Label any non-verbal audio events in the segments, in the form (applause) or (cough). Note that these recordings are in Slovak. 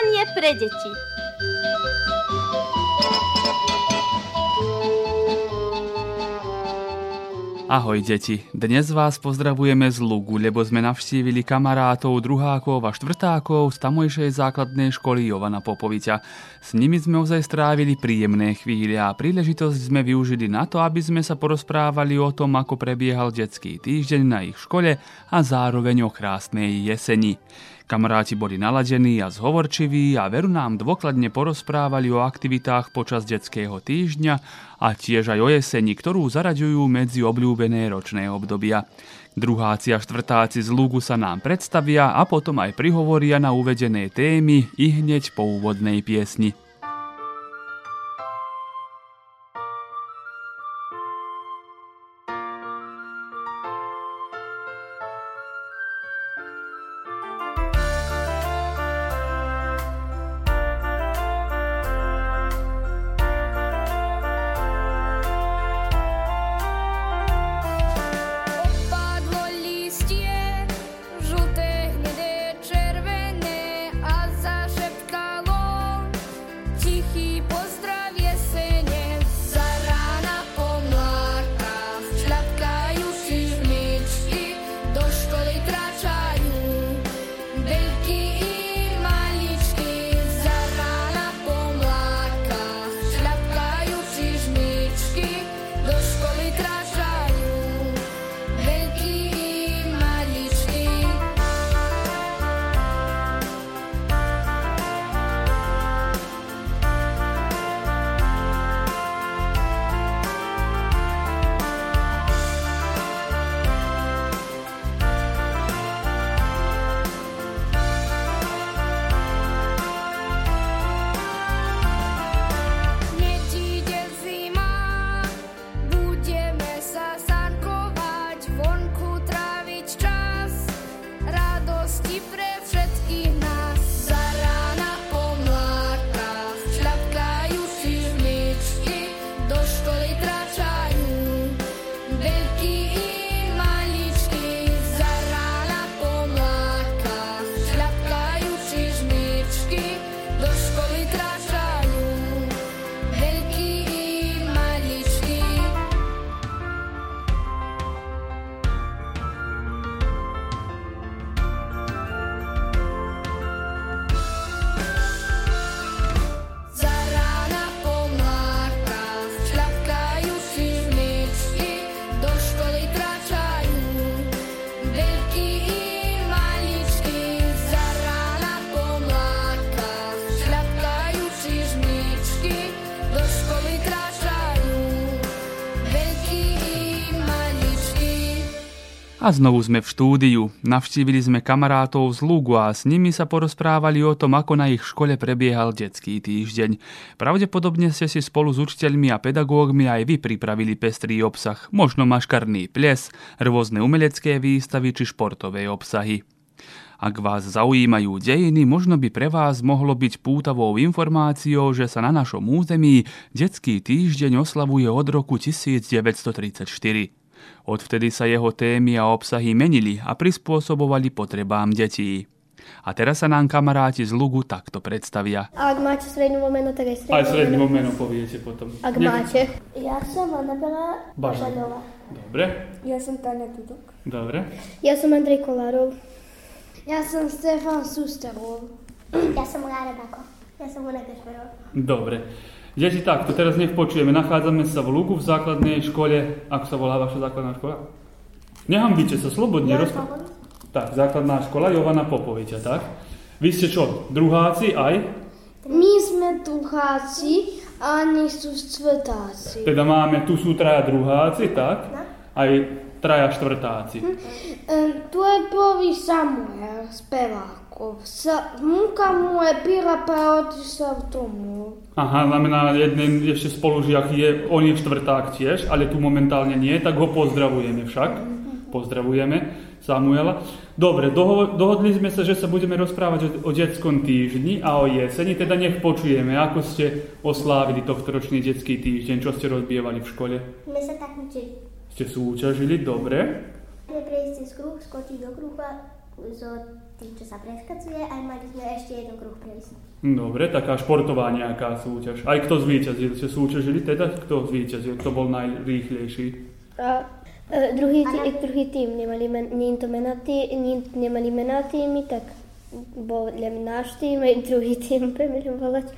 Vzdelávanie pre deti. Ahoj deti, dnes vás pozdravujeme z Lugu, lebo sme navštívili kamarátov, druhákov a štvrtákov z tamojšej základnej školy Jovana Popoviťa. S nimi sme ozaj strávili príjemné chvíle a príležitosť sme využili na to, aby sme sa porozprávali o tom, ako prebiehal detský týždeň na ich škole a zároveň o krásnej jeseni. Kamaráti boli naladení a zhovorčiví a veru nám dôkladne porozprávali o aktivitách počas detského týždňa a tiež aj o jeseni, ktorú zaraďujú medzi obľúbené ročné obdobia. Druháci a štvrtáci z Lúgu sa nám predstavia a potom aj prihovoria na uvedené témy i hneď po úvodnej piesni. Znovu sme v štúdiu. Navštívili sme kamarátov z Lugu a s nimi sa porozprávali o tom, ako na ich škole prebiehal detský týždeň. Pravdepodobne ste si spolu s učiteľmi a pedagógmi aj vy pripravili pestrý obsah, možno maškarný ples, rôzne umelecké výstavy či športové obsahy. Ak vás zaujímajú dejiny, možno by pre vás mohlo byť pútavou informáciou, že sa na našom území detský týždeň oslavuje od roku 1934. Odvtedy sa jeho témy a obsahy menili a prispôsobovali potrebám detí. A teraz sa nám kamaráti z Lugu takto predstavia. A ak máte strednú meno, tak aj strednú Aj strednú meno poviete potom. Ak Nech... máte. Ja som Anabela Bažanová. Dobre. Ja som Tania Tudok. Dobre. Ja som Andrej Kolárov. Ja som Stefan Susterov. Ja som Lára Bako. Ja som Ona Kašperov. Dobre. Deti, takto teraz nech počujeme. Nachádzame sa v Lugu v základnej škole. Ako sa volá vaša základná škola? Nehambíte sa, slobodne ja rozprávajte. Tak, základná škola Jovana Popoviča, tak? Vy ste čo, druháci aj? My sme druháci a oni sú štvrtáci. Teda máme, tu sú traja druháci, tak? No. Aj traja štvrtáci. Hm. Tu je prvý Samuel, spevák. Sa, múka mu je pila pa otišla v tomu. Aha, znamená, jeden ešte spolužiak je, on je štvrták tiež, ale tu momentálne nie, tak ho pozdravujeme však. Pozdravujeme Samuela. Dobre, doho- dohodli sme sa, že sa budeme rozprávať o, o detskom týždni a o jeseni, teda nech počujeme, ako ste oslávili tohto ročný detský týždeň, čo ste rozbievali v škole. My sa tak učili. Ste súťažili, dobre. Prejsť cez kruh, skočiť do kruha, zo tým, čo sa preskacuje, aj mali sme ešte jeden kruh prejsť. Dobre, taká športová nejaká súťaž. Aj kto zvíťazil? Ste súťažili teda? Kto zvíťazil? Kto bol najrýchlejší? A e, druhý, tý, druhý tým nemali, men, nie to mená tý, nie, nemali mená týmy, tak bol len náš tým, aj druhý tým (laughs) budem volať.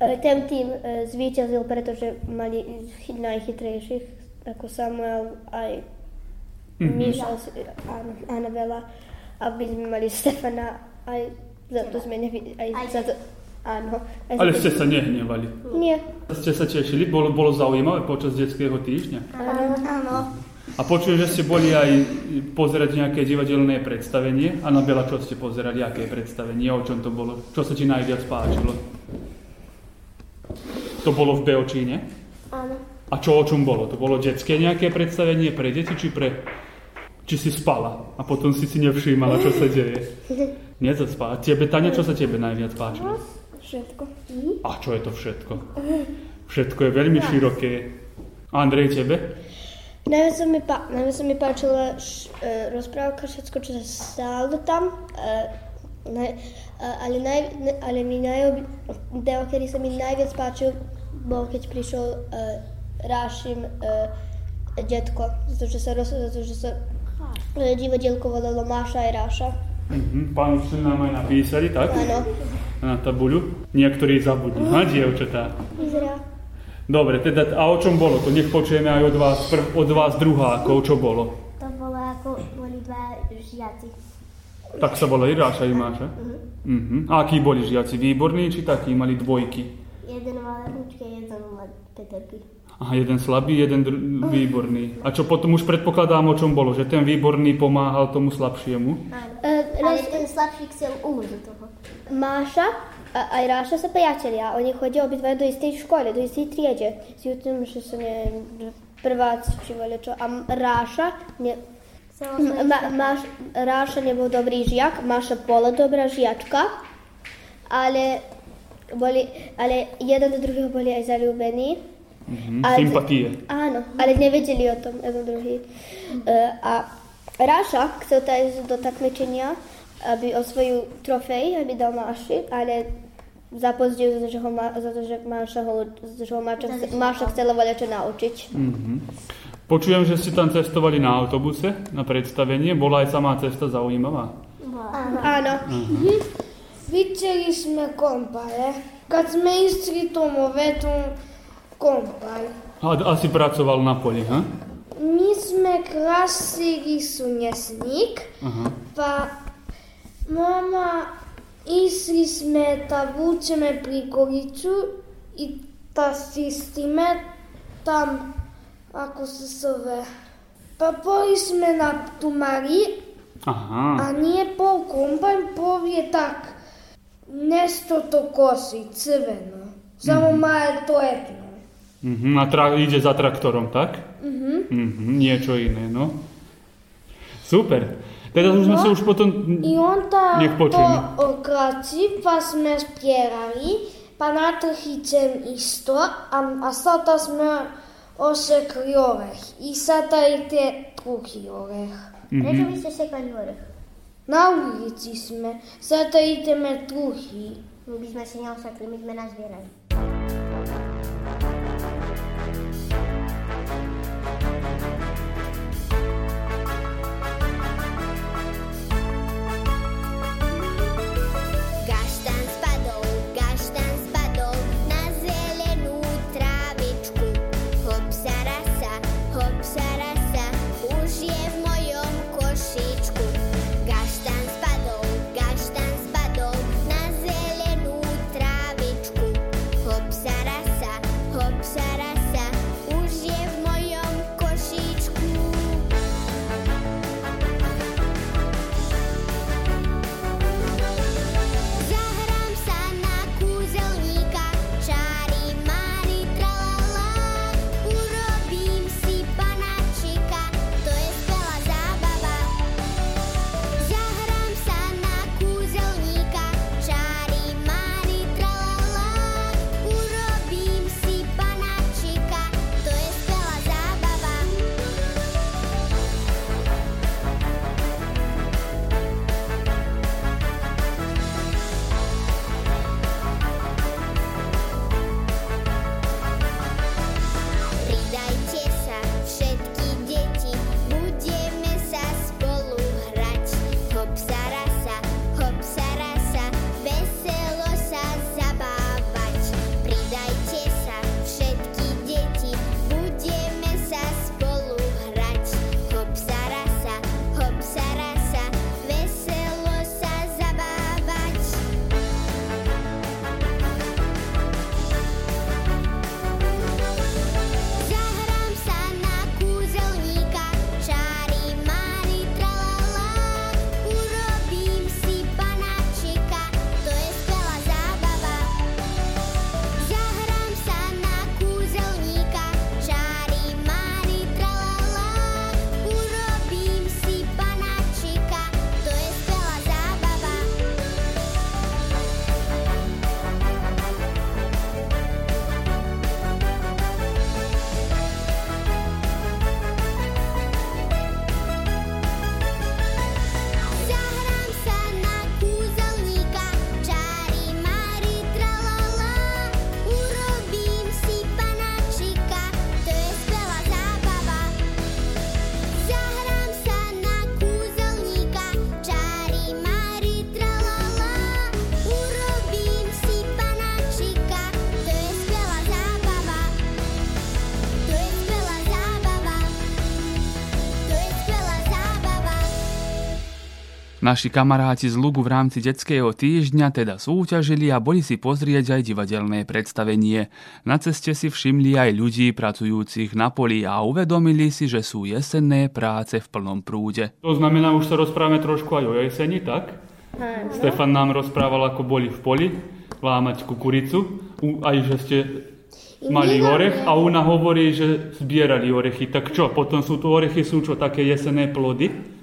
E, ten tým e, zvíťazil, pretože mali chy- najchytrejších, ako Samuel, aj Mhm. Mišo, áno, veľa. Aby sme mali Stefana, aj za to sme nevi, aj, Aj za to, áno. Aj Ale ste sa nehnevali. Nie, Ste sa tešili? Bolo, bolo zaujímavé počas detského týždňa? áno. Áno. A počujem, že ste boli aj pozerať nejaké divadelné predstavenie. Anabela, čo ste pozerali? Aké predstavenie? O čom to bolo? Čo sa ti najviac páčilo? To bolo v Beočíne? A čo o čom bolo? To bolo detské nejaké predstavenie pre deti, či pre... Či si spala a potom si si nevšímala, čo sa deje. (laughs) Nezaspala. Tebe, Tania, čo sa tebe najviac páčilo? Všetko. A čo je to všetko? Všetko je veľmi široké. Andrej, tebe? Najviac sa mi, pá, najviac sa mi páčila š, e, rozprávka, všetko, čo sa stalo tam. E, naj, e, ale, naj, ne, ale mi najob, deo, kedy sa mi najviac páčil, bol keď prišiel e, Rášim e, detko, zato že sa, roz, zato, že sa e, divadielko volalo Máša aj Ráša. Mhm, pán ste nám aj napísali, tak? Áno, Na tabuľu. Niektorí zabudli. Ha, dievčatá. vyzerá. Dobre, teda a o čom bolo to? Nech počujeme aj od vás, prv, od vás druhákov, čo bolo. To bolo ako boli dva žiaci. Tak sa volali Ráša i Máša? Mhm. A akí boli žiaci? Výborní, či takí mali dvojky? Jeden mal jedničky, jeden mal peterky. Aha, jeden slabý, jeden dr- výborný. A čo potom už predpokladám, o čom bolo? Že ten výborný pomáhal tomu slabšiemu? Áno. E, Ale ten slabší chcel umrť do toho. Máša a aj Ráša sa priatelia. Oni chodia obidva do istej školy, do istej triede. S tým, že sú ne, prváci či čo. A Ráša, ne, ma, máš, Ráša nebol dobrý žiak, Máša bola dobrá žiačka, ale, boli, ale jeden do druhého boli aj zalúbení. Mhm. Ale- Sympatie. Áno, ale nevedeli o tom jeden druhý. Uh, a Ráša chcel ísť do takmečenia, aby o svoju trofej, aby dal Máši, ale zapozdil, za to, že ho, má, za to, že Máša ho, že ho Máša, chce, Máša chcela voľačo naučiť. Mhm. Počujem, že ste tam cestovali na autobuse na predstavenie. Bola aj samá cesta zaujímavá. Áno. Videli sme kompare. Kad sme išli tomu vetu kompaj. A asi pracoval na poli, ha? Mi sme krasili sunesnik, Aha. pa mama išli sme da vučeme prikolicu i da sistime tam, ako se zove. Pa poli sme na tumari, Aha. a nije pol kompanj, pol je tak nešto to kosi, crveno. Samo malo to etno. Mhm. A tra- ide za traktorom, tak? Mhm. Niečo iné, no. Super. Teda už sme sa už potom... I onda Nech to počujeme. okraci, pa sme spjerali, pa na trhicem isto, a, a sada sme osekli oreh. I sada ide drugi oreh. Prečo by ste sekali orech? Na ulici sme, sada ideme drugi. My by sme si neosekli, my sme nazbierali. Naši kamaráti z Lugu v rámci detského týždňa teda súťažili a boli si pozrieť aj divadelné predstavenie. Na ceste si všimli aj ľudí pracujúcich na poli a uvedomili si, že sú jesenné práce v plnom prúde. To znamená, už sa rozprávame trošku aj o jeseni, tak? Áno. Stefan nám rozprával, ako boli v poli lámať kukuricu, U- aj že ste mali orech a ona hovorí, že zbierali orechy. Tak čo, potom sú tu orechy, sú čo, také jesenné plody?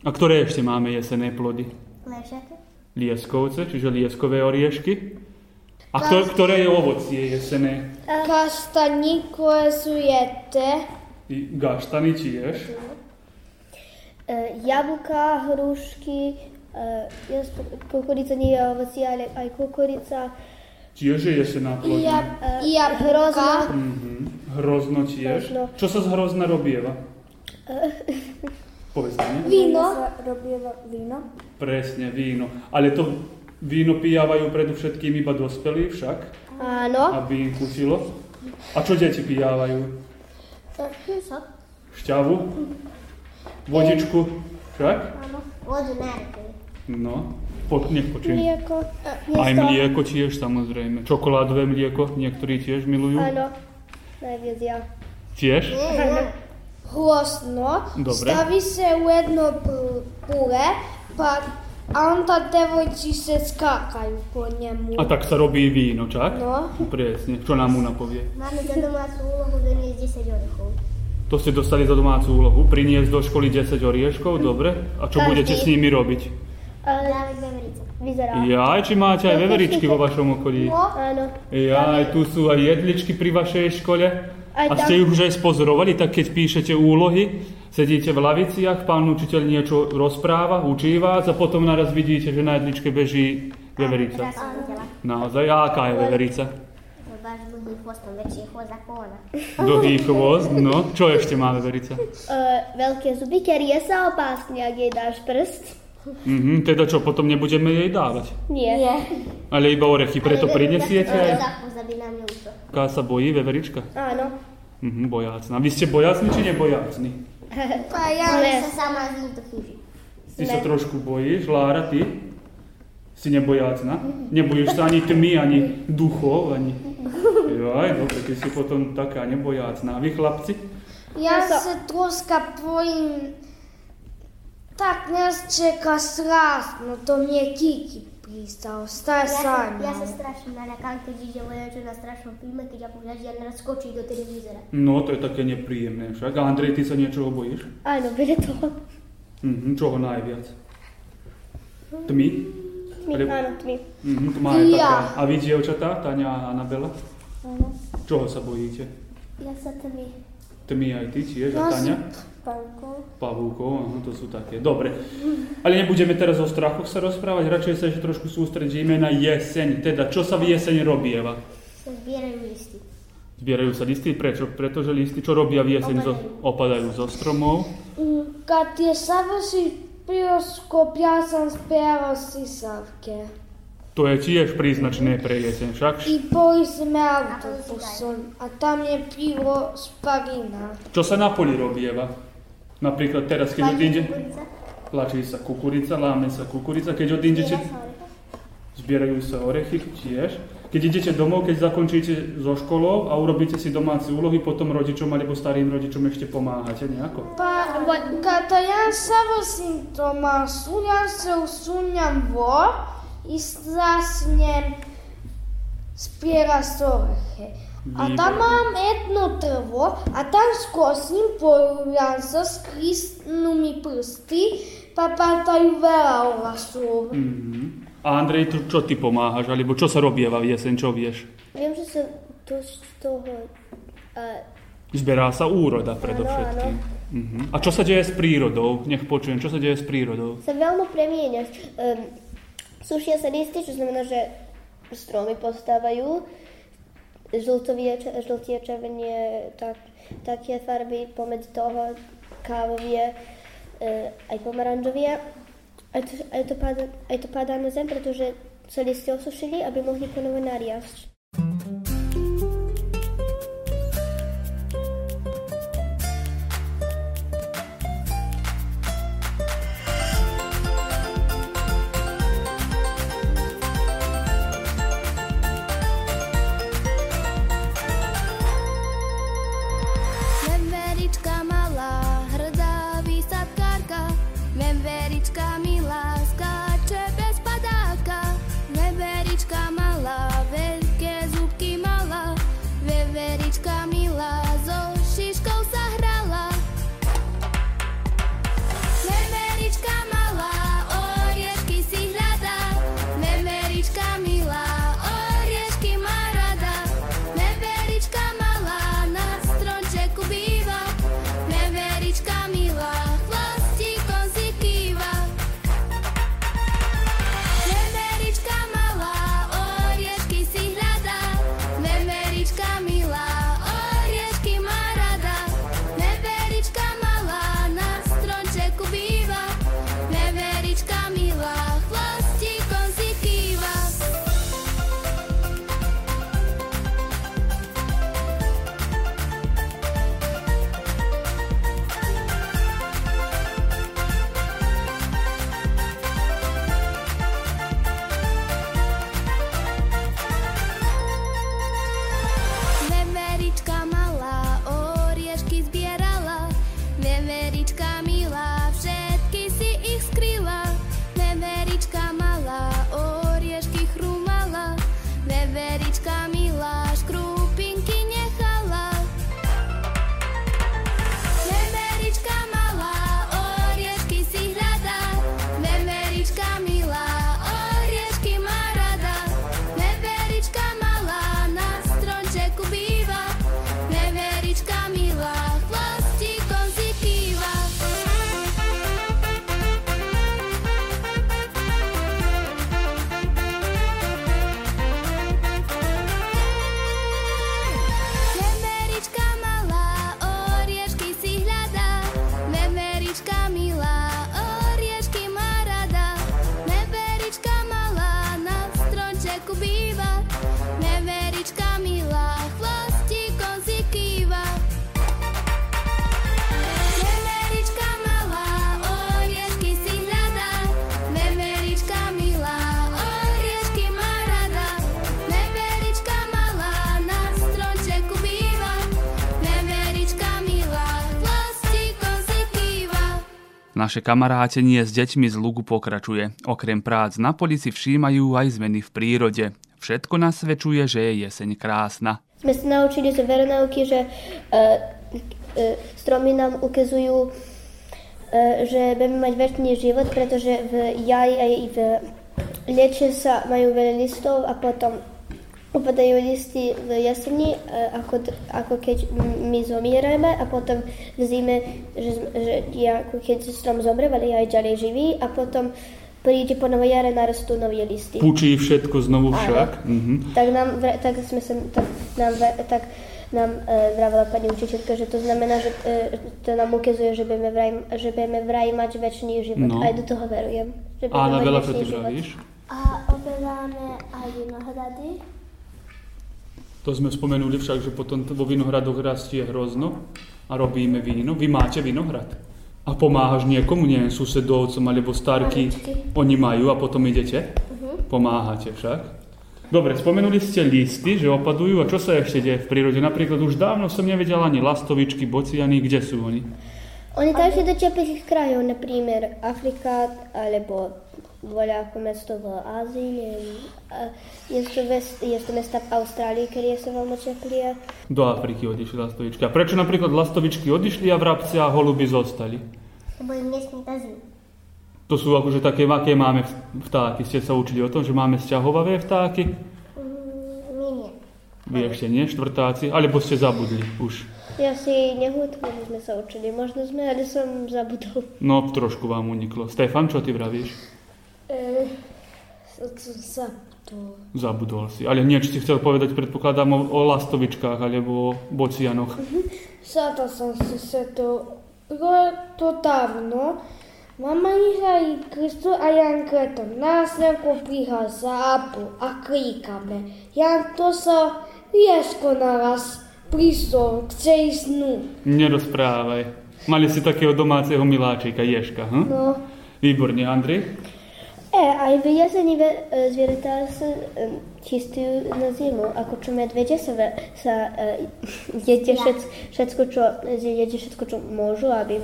A ktoré ešte máme jesenné plody? Lešaké? Lieskovce, čiže lieskové oriešky. A kto, ktoré je ovocie jesené? Kastani koje su jete. I Gaštany tiež. E, jabuka, hrušky, e, kukurica nie je ovocie, ale aj kukurica. Tiež je jesená plodina. Ja, E, jablka. hrozno. Mhm. Hrozno tiež. Hrozno. Čo sa z hrozna robieva? (laughs) Povedz mi. Víno. Robieva víno. Presne, víno. Ale to víno pijávajú predovšetkým iba dospelí však, Áno. aby im kusilo. A čo deti pijávajú? Sok? Šťavu? Vodičku? Však? Áno. Vodu. No, po, nech počujem. Mlieko. Aj mlieko tiež samozrejme. Čokoládové mlieko niektorí tiež milujú. Áno. Najviac ja. Tiež? Hlosno. Dobre. Stavi se u jedno pule, pa a onda devojci se skakaju po njemu. A tak sa robí víno, čak? No. Presne. Čo nám Una povie? Máme za domácu úlohu doniesť 10 orechov. To ste dostali za domácu úlohu. Priniesť do školy 10 orieškov, dobre? A čo Každý. budete s nimi robiť? Ale Dávať veverice. vyzerá. Jaj, či máte aj veveričky vo vašom okolí? Áno. Jaj, tu sú aj jedličky pri vašej škole. A ste ich už aj spozorovali, tak keď píšete úlohy, sedíte v laviciach, pán učiteľ niečo rozpráva, učí vás a potom naraz vidíte, že na jedličke beží veverica. Naozaj, a aká je veverica? Váš dlhý väčší chvost ako ona. (laughs) Dlhý chvost, no. Čo ešte má veverica? (laughs) Uh, veľké zuby, kerie sa opásne, ak jej dáš prst. Mhm, teda čo, potom nebudeme jej dávať. Nie. Nie. Ale iba orechy, preto prinesiete Ja aj. Aby nám neušlo. Ká sa bojí veverička? Áno. Mhm, bojácna. Vy ste bojácni či nebojácni? (laughs) Ja Ona Ne. sa sama z to. Ty sa trošku bojíš, Lára, ty? Si nebojácna? Nebojíš sa ani tmy, ani duchov, ani... Jaj, dobre, ty si potom taká nebojácna. A vy, chlapci? Ja Ja sa- se troska bojim. Tak nás čeka strašno, to mi je Kiki pristal, staj Ja sa, sa ja sa strašne naľakám, keď ide vojačo na strašnom filme, keď ja pohľadí a naraz skočí do televízora. No, to je také nepríjemné však. A Andrej, ty sa niečoho bojíš? Áno, preto. Mhm, čoho najviac? Tmy? Tmy, Ale- áno, tmy. Mhm, tma je Ja. taká. A vy, dievčatá, Tania a Anabela? Čoho sa bojíte? Ja sa tmy Tmy aj ty tiež, Ja a Tania? pavkou. Pavúkov, aha, to sú také. Dobre. Ale nebudeme teraz o strachoch sa rozprávať, radšej sa ešte trošku sústredíme na jeseň. Teda, čo sa v jeseň robieva? Sa zbierajú listy. Zbierajú sa listy, prečo? Pretože listy, čo robia v jeseň, zo, opadajú zo stromov. Kad je savrši bioskop, ja sam spjevao sisavke. To je tiež príznačné pre jeseň, však? I boli sme autobusom, a tam je pivo sparina. Čo sa na poli robieva? Napríklad teraz, keď odíde, tlačí sa kukurica, láme sa kukurica, keď odídete, sa zbierajú sa orechy tiež. Keď idete domov, keď zakončíte so školou a urobíte si domáce úlohy, potom rodičom alebo starým rodičom ešte pomáhate nejako. Pa, kada ja savršim to masu, ja se usunjam vo orehe. A tam mam jedno drvo, a tam skosim, poljubljam se, skrisnu mi prsti, pa padaju veľa olasov. Mhm. A Andrej, to, čo ty pomáhaš? Alebo čo sa robieva v jeseň, čo vieš? Viem, že sa to z toho... Uh, Zberá sa úroda predovšetkým. Mhm. A čo sa deje s prírodou? Nech počujem, čo sa deje s prírodou? sa veľmi premieňa. Um, sušia sa listy, čo znamená, že stromy postávajú. Žltovie, žltie, červenie, tak, také farby, pomedzi toho kávovie, uh, aj pomarančovie. Aj to, aj, to padá, aj to padá na zem, pretože sa listy osušili, aby mohli ponovo nariasť. Naše kamarátenie s deťmi z Lugu pokračuje. Okrem prác na poli si všímajú aj zmeny v prírode. Všetko nasvedčuje, že je jeseň krásna. Sme sa naučili zo veronauky, že uh, uh, stromy nám ukazujú, uh, že budeme mať väčší život, pretože v jaji aj v lete sa majú veľa listov a potom upadajú listy v jeseni, ako, ako keď my zomierame a potom v zime, že, že ja, ako keď strom zomre, ale je aj ďalej živý a potom príde po novo jare, narastú nové listy. Pučí všetko znovu však. Mhm. Tak nám, tak sme sa, tak nám, tak nám e, vravila pani učiteľka, že to znamená, že e, to nám ukazuje, že budeme vraj, že budeme vraj mať väčší život. No. Aj do toho verujem. Že A na veľa čo väčší ty život. vravíš? A oberáme aj vinohrady. To sme spomenuli však, že potom vo vinohradoch rastie hrozno a robíme víno. Vy máte vinohrad? A pomáhaš niekomu, nie susedovcom alebo starky, oni majú a potom idete? Pomáhate však? Dobre, spomenuli ste listy, že opadujú a čo sa ešte deje v prírode? Napríklad už dávno som nevedel ani lastovičky, bociany, kde sú oni? Oni taky do teplých krajov, napríklad Afrika alebo voľako mesto v Ázii, neviem. A Je to, ves- je to mesta v Austrálii, ktoré sú veľmi teplé. Do Afriky odišli lastovičky. A prečo napríklad lastovičky odišli a vrabci a holuby zostali? Lebo im nesmí. To sú akože také, aké máme vtáky. Ste sa učili o tom, že máme sťahovavé vtáky? My nie. Vy ešte nie, štvrtáci? Alebo ste zabudli už? Ja si nehúdku, sme sa učili. Možno sme, ale som zabudol. No, trošku vám uniklo. Stefan, čo ty vravíš? E, to... Zabudol si. Ale niečo si chcel povedať, predpokladám, o, o lastovičkách alebo o bocianoch. Sa to som si sa to... Bylo to dávno. Mama išla i Kristu a Janka to nás neko priha zápu a kríkame. Jan to sa rieško naraz prišlo k tej snu. Nerozprávaj. Mali si takého domáceho miláčika, Ješka, hm? No, Výborne, Andrej. E, aj v jeseni ve, e, zvieratá sa e, čistujú na zimu, ako čo medvede sa, ve, sa e, jede všet, všetko, čo, jede všetko, čo môžu, aby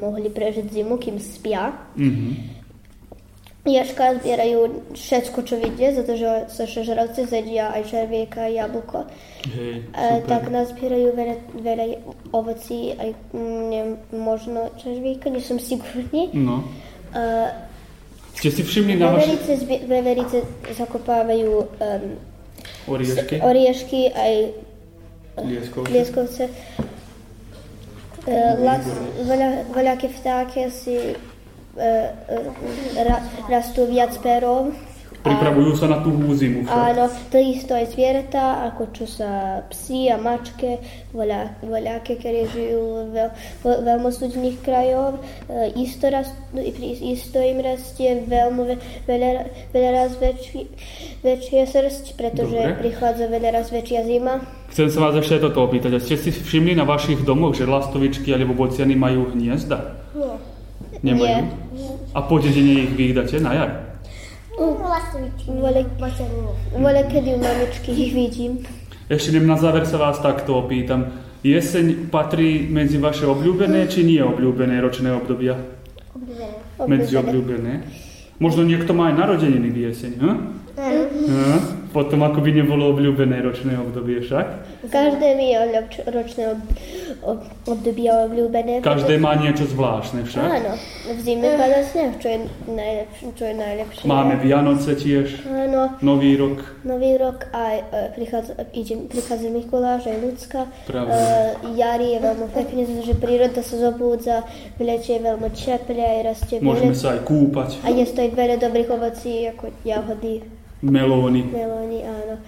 mohli prežiť zimu, kým spia. Mhm. Jaška zbierajú všetko, čo vidia, pretože sa žravci zedia aj červieka, jablko. Hej, E, tak nazbierajú veľa, veľa ovocí, aj mm, neviem, možno červíka, nie som sigurný. No. E, Ste si všimli na vaše veverice, zbi- veverice zakopávajú um, oriešky? oriešky aj Lieskovce? lieskovce. E, las, veľa, veľaké vtáky si e, e, ra, rastú viac perov. Pripravujú sa na tú zimu však. Áno, to isto aj zvieratá, ako čo sa psi a mačke, voľa, voľaké, ktoré žijú veľ, veľmi studných krajov. E, isto, rast, isto im rastie veľmi ve- veľa, veľa raz väčší, väčšia srst, pretože Dobre. prichádza veľa raz väčšia zima. Chcem sa vás ešte toto opýtať. A ste si všimli na vašich domoch, že lastovičky alebo bociany majú hniezda? Nie. Nemajú? A po dedine ich vydáte na jar? Vole, kedy u mamičky ich vidím. Ešte idem na záver sa vás takto opýtam. Jeseň patrí medzi vaše obľúbené či nie obľúbené ročné obdobia? Medzi obľúbené. Možno niekto má aj narodeniny v jeseň, hm? Hm? Potom ako by nebolo obľúbené ročné obdobie však. Každé mi je ročné ob, ob, obdobie obľúbené. Každé má niečo zvláštne však. Áno, v zime pada sneh, čo je najlepšie. Čo je najlepšie. Máme Vianoce tiež, Áno, Nový rok. nový rok aj e, prichádza, ide, prichádza Mikuláš, aj ľudská. Pravda. E, jari je veľmi pekne, pretože príroda sa zobúdza, v lete je veľmi teplé, aj rastie Môžeme veľa. sa aj kúpať. A je to aj veľa dobrých ovocí, ako jahody, Melóny. melóny, áno.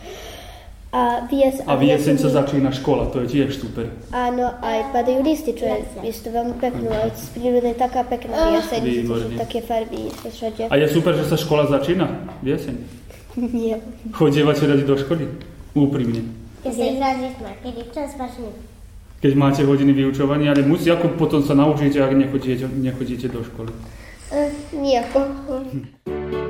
A v, jes, A v jeseň sa začína škola, to je tiež super. Áno, aj padajú listy, čo je isto veľmi pekné. Aj z prírody taká pekná v jeseň, Výborne. také farby všade. A je super, že sa škola začína v jeseň. (laughs) Nie. Chodievate radi do školy? Úprimne. Ja sa kedy čas. Keď máte hodiny vyučovania, ale musí, ako potom sa naučíte, ak nechodíte, nechodíte do školy. Uh, nejako. slnko (laughs)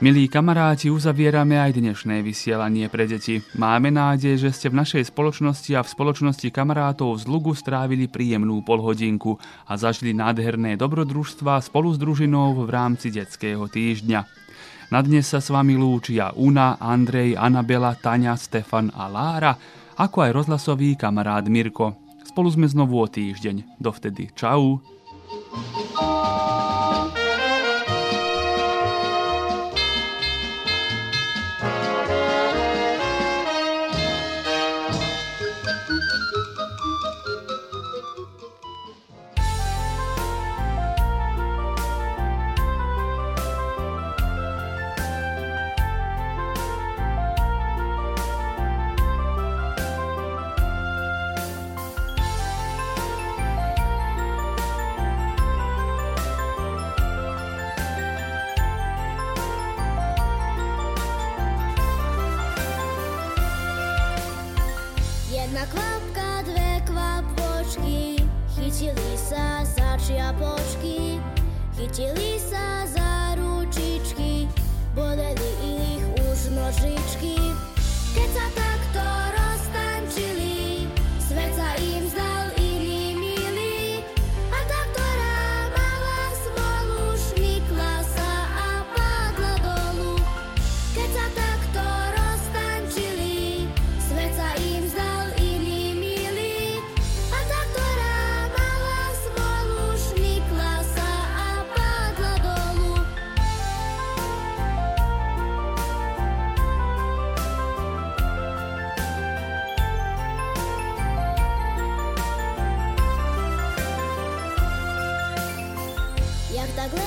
Milí kamaráti, uzavierame aj dnešné vysielanie pre deti. Máme nádej, že ste v našej spoločnosti a v spoločnosti kamarátov z Lugu strávili príjemnú polhodinku a zažili nádherné dobrodružstva spolu s družinou v rámci detského týždňa. Na dnes sa s vami lúčia Una, Andrej, Anabela, Tania, Stefan a Lára, ako aj rozhlasový kamarát Mirko. Spolu sme znovu o týždeň. Dovtedy čau. Jedna kvapka, dve kvapôčky, chytili sa za čiapočky, chytili sa za ručičky, boleli ich už nožičky. Keď sa takto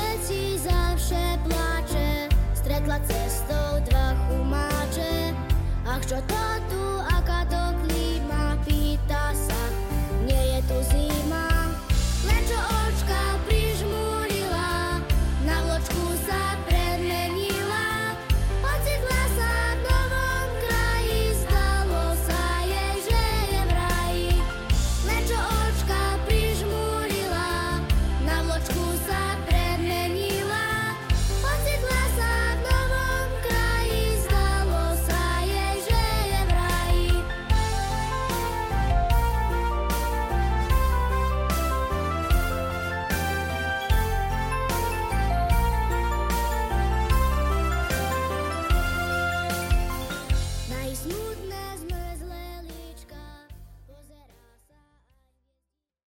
Letí, zavše plače, stretla cestou dva chumáče. Ach, čo to tu